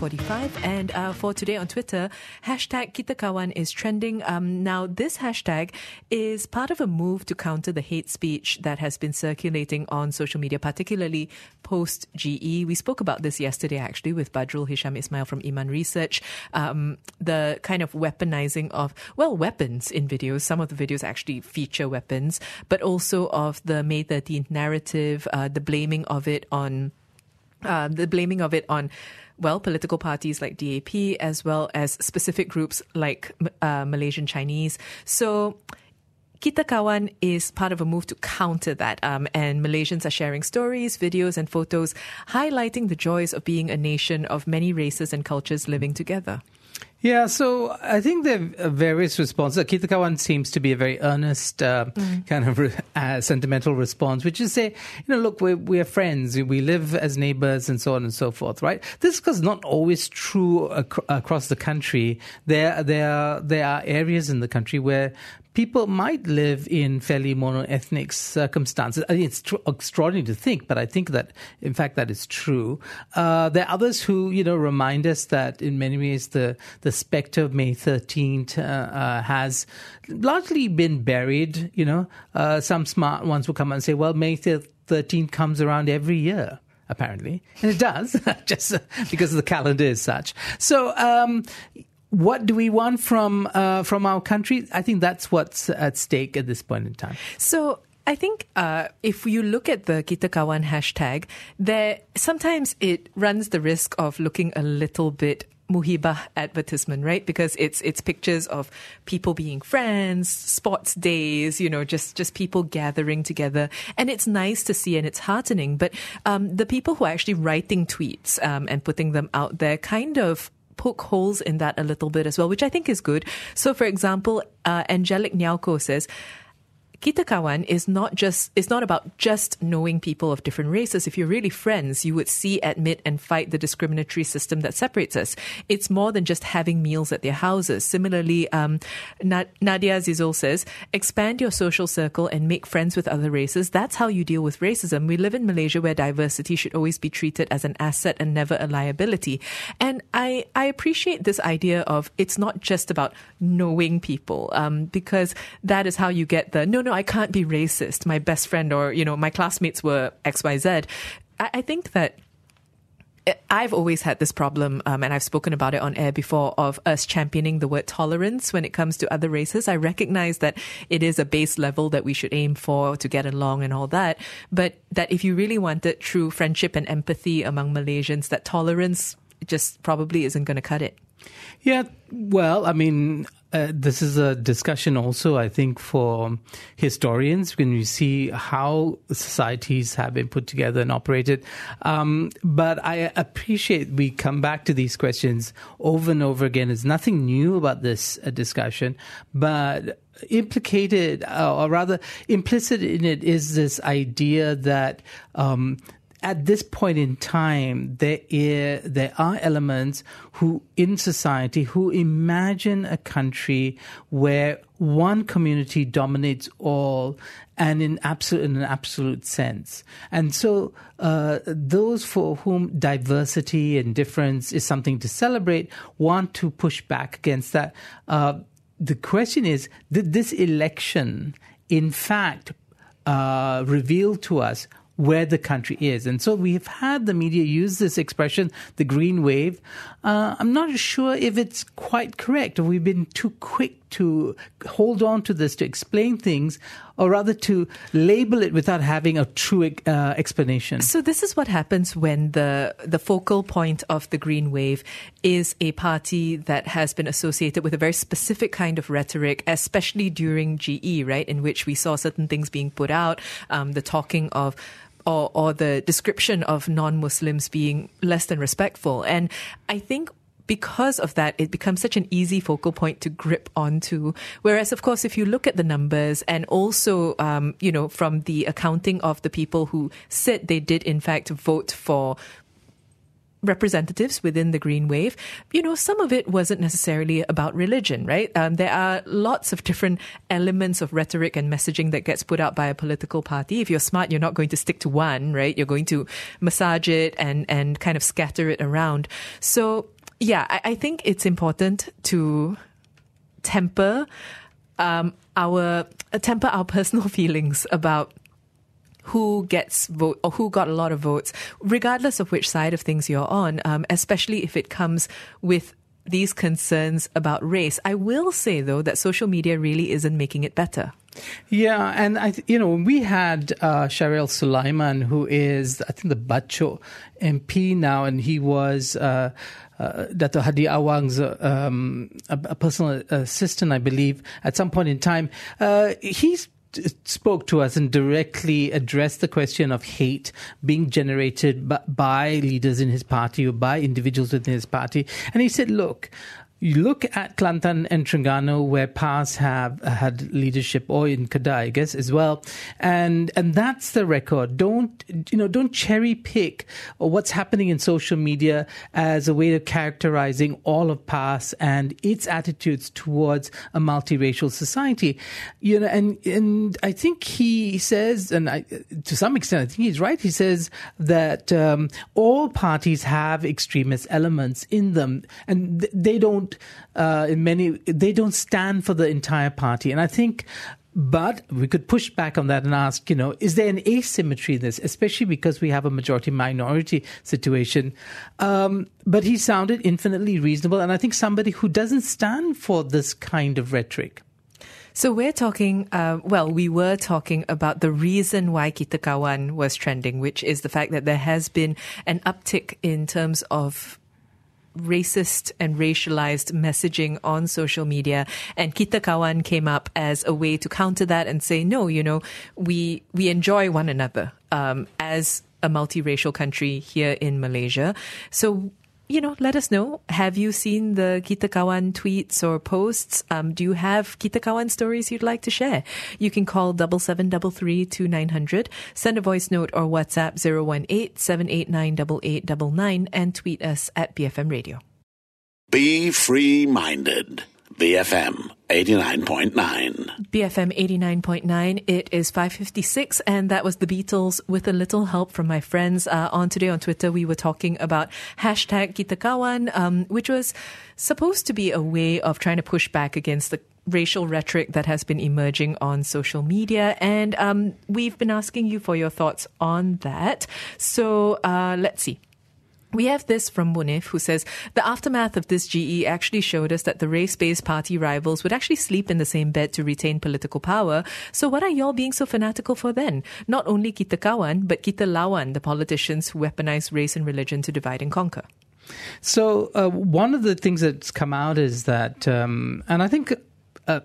Forty-five, And uh, for today on Twitter, hashtag Kitakawan is trending. Um, now, this hashtag is part of a move to counter the hate speech that has been circulating on social media, particularly post-GE. We spoke about this yesterday, actually, with Badrul Hisham Ismail from Iman Research. Um, the kind of weaponizing of, well, weapons in videos. Some of the videos actually feature weapons, but also of the May 13th narrative, uh, the blaming of it on uh, the blaming of it on well, political parties like DAP as well as specific groups like uh, Malaysian Chinese. So Kita Kawan is part of a move to counter that. Um, and Malaysians are sharing stories, videos, and photos highlighting the joys of being a nation of many races and cultures living together. Yeah, so I think there are various responses. Kita Kawan seems to be a very earnest, uh, mm. kind of re- uh, sentimental response, which is say, you know, look, we're, we're friends, we live as neighbors, and so on and so forth, right? This is not always true ac- across the country. There, there, there are areas in the country where people might live in fairly monoethnic circumstances. I mean, it's tr- extraordinary to think, but I think that, in fact, that is true. Uh, there are others who, you know, remind us that in many ways the, the specter of May 13th uh, uh, has largely been buried. You know, uh, some smart ones will come and say, well, May 13th comes around every year apparently, and it does, just because the calendar is such. So, um, what do we want from uh, from our country? I think that's what's at stake at this point in time. So. I think uh, if you look at the Kita Kawan hashtag, there sometimes it runs the risk of looking a little bit muhibah advertisement, right? Because it's it's pictures of people being friends, sports days, you know, just just people gathering together, and it's nice to see and it's heartening. But um, the people who are actually writing tweets um, and putting them out there kind of poke holes in that a little bit as well, which I think is good. So, for example, uh, Angelic Nyauko says, Kita Kawan is not just it's not about just knowing people of different races. If you're really friends, you would see, admit, and fight the discriminatory system that separates us. It's more than just having meals at their houses. Similarly, um, Nadia Zizol says, expand your social circle and make friends with other races. That's how you deal with racism. We live in Malaysia where diversity should always be treated as an asset and never a liability. And I I appreciate this idea of it's not just about knowing people, um, because that is how you get the no no no, I can't be racist. My best friend or, you know, my classmates were XYZ. I, I think that I've always had this problem, um, and I've spoken about it on air before, of us championing the word tolerance when it comes to other races. I recognize that it is a base level that we should aim for to get along and all that, but that if you really wanted true friendship and empathy among Malaysians, that tolerance just probably isn't going to cut it. Yeah, well, I mean, uh, this is a discussion also, I think, for historians when you see how societies have been put together and operated. Um, but I appreciate we come back to these questions over and over again. There's nothing new about this uh, discussion, but implicated, uh, or rather implicit in it, is this idea that um, at this point in time, there, is, there are elements who in society who imagine a country where one community dominates all and in absolute in an absolute sense. And so uh, those for whom diversity and difference is something to celebrate want to push back against that. Uh, the question is, did this election in fact uh, reveal to us where the country is. And so we've had the media use this expression, the green wave. Uh, I'm not sure if it's quite correct, or we've been too quick to hold on to this to explain things, or rather to label it without having a true uh, explanation. So this is what happens when the the focal point of the green wave is a party that has been associated with a very specific kind of rhetoric, especially during GE, right, in which we saw certain things being put out, um, the talking of or, or the description of non-Muslims being less than respectful. And I think because of that, it becomes such an easy focal point to grip onto. Whereas, of course, if you look at the numbers and also, um, you know, from the accounting of the people who said they did in fact vote for representatives within the Green Wave, you know, some of it wasn't necessarily about religion, right? Um, there are lots of different elements of rhetoric and messaging that gets put out by a political party. If you're smart, you're not going to stick to one, right? You're going to massage it and, and kind of scatter it around. So, yeah, I, I think it's important to temper um, our temper our personal feelings about who gets vote or who got a lot of votes, regardless of which side of things you're on, um, especially if it comes with these concerns about race. I will say though that social media really isn't making it better. Yeah, and I, you know, we had uh, Syahir Sulaiman, who is, I think, the Bachok MP now, and he was uh, uh, Hadi Awang's uh, um, a, a, personal assistant, I believe, at some point in time. Uh, he's spoke to us and directly addressed the question of hate being generated by leaders in his party or by individuals within his party. And he said, look, you look at Kelantan and Terengganu, where PAS have had leadership, or in Kedah, I guess, as well, and and that's the record. Don't you know? Don't cherry pick what's happening in social media as a way of characterizing all of PAS and its attitudes towards a multiracial society. You know, and and I think he says, and I, to some extent, I think he's right. He says that um, all parties have extremist elements in them, and they don't uh, in many they don't stand for the entire party, and I think. But we could push back on that and ask, you know, is there an asymmetry in this, especially because we have a majority minority situation? Um, but he sounded infinitely reasonable, and I think somebody who doesn't stand for this kind of rhetoric. So we're talking, uh, well, we were talking about the reason why Kitakawan was trending, which is the fact that there has been an uptick in terms of racist and racialized messaging on social media. And Kita Kawan came up as a way to counter that and say no you know we we enjoy one another um, as a multiracial country here in Malaysia. So you know, let us know. Have you seen the Kita Kawan tweets or posts? Um, do you have Kita Kawan stories you'd like to share? You can call double seven double three two nine hundred, send a voice note or WhatsApp zero one eight seven eight nine double eight double nine, and tweet us at BFM Radio. Be free minded. BFM 89.9. BFM 89.9. It is 556 and that was the Beatles with a little help from my friends. Uh, on today on Twitter, we were talking about hashtag Kita Kawan, um, which was supposed to be a way of trying to push back against the racial rhetoric that has been emerging on social media. And um, we've been asking you for your thoughts on that. So uh, let's see. We have this from Munif who says the aftermath of this GE actually showed us that the race based party rivals would actually sleep in the same bed to retain political power. So, what are y'all being so fanatical for then? Not only kita kawan, but kita lawan, the politicians who weaponize race and religion to divide and conquer. So, uh, one of the things that's come out is that, um, and I think uh,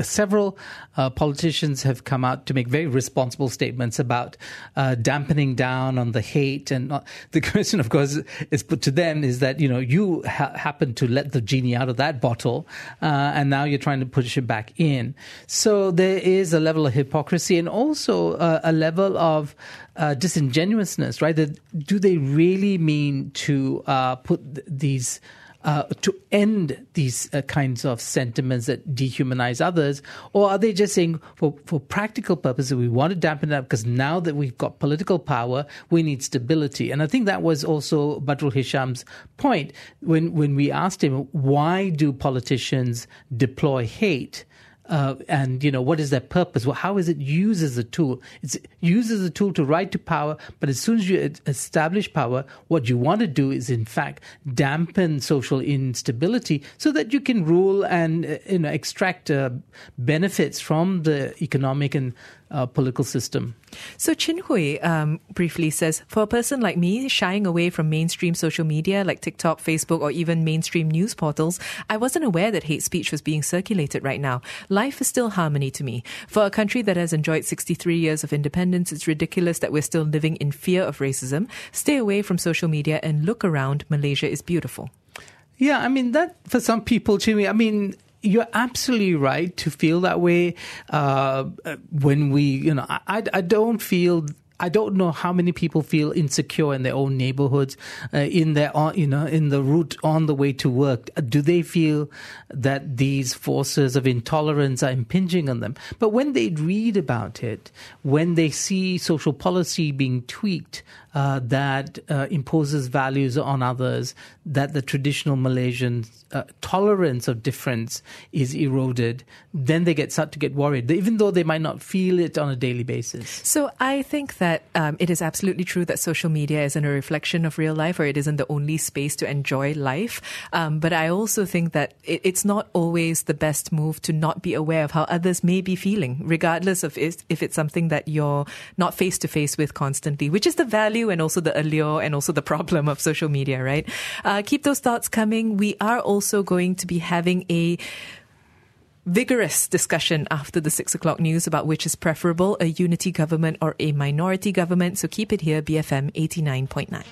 several uh, politicians have come out to make very responsible statements about uh, dampening down on the hate. And uh, the question, of course, is put to them is that, you know, you ha- happen to let the genie out of that bottle uh, and now you're trying to push it back in. So there is a level of hypocrisy and also uh, a level of uh, disingenuousness, right? That do they really mean to put th- these uh, to end these uh, kinds of sentiments that dehumanize others? Or are they just saying, for, for practical purposes, we want to dampen it up because now that we've got political power, we need stability? And I think that was also Badrul Hisham's point when, when we asked him, why do politicians deploy hate? Uh, and you know what is their purpose? Well, how is it used as a tool? It's used as a tool to ride to power, but as soon as you establish power, what you want to do is in fact dampen social instability so that you can rule and uh, you know extract uh, benefits from the economic and uh, political system. So Chin Hui um, briefly says, for a person like me, shying away from mainstream social media like TikTok, Facebook, or even mainstream news portals, I wasn't aware that hate speech was being circulated right now. Life is still harmony to me. For a country that has enjoyed 63 years of independence, it's ridiculous that we're still living in fear of racism. Stay away from social media and look around. Malaysia is beautiful. Yeah, I mean that for some people, Jimmy. I mean, you're absolutely right to feel that way uh, when we, you know, I, I don't feel I don't know how many people feel insecure in their own neighborhoods, uh, in their, you know, in the route on the way to work. Do they feel that these forces of intolerance are impinging on them? But when they read about it, when they see social policy being tweaked, uh, that uh, imposes values on others, that the traditional Malaysian uh, tolerance of difference is eroded, then they get start to get worried, even though they might not feel it on a daily basis. So I think that um, it is absolutely true that social media isn't a reflection of real life, or it isn't the only space to enjoy life. Um, but I also think that it, it's not always the best move to not be aware of how others may be feeling, regardless of if, if it's something that you're not face to face with constantly, which is the value and also the allure and also the problem of social media, right? Uh, keep those thoughts coming. We are also going to be having a vigorous discussion after the six o'clock news about which is preferable, a unity government or a minority government. So keep it here, BFM 89.9.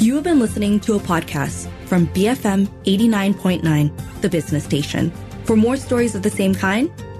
You have been listening to a podcast from BFM 89.9, the business station. For more stories of the same kind,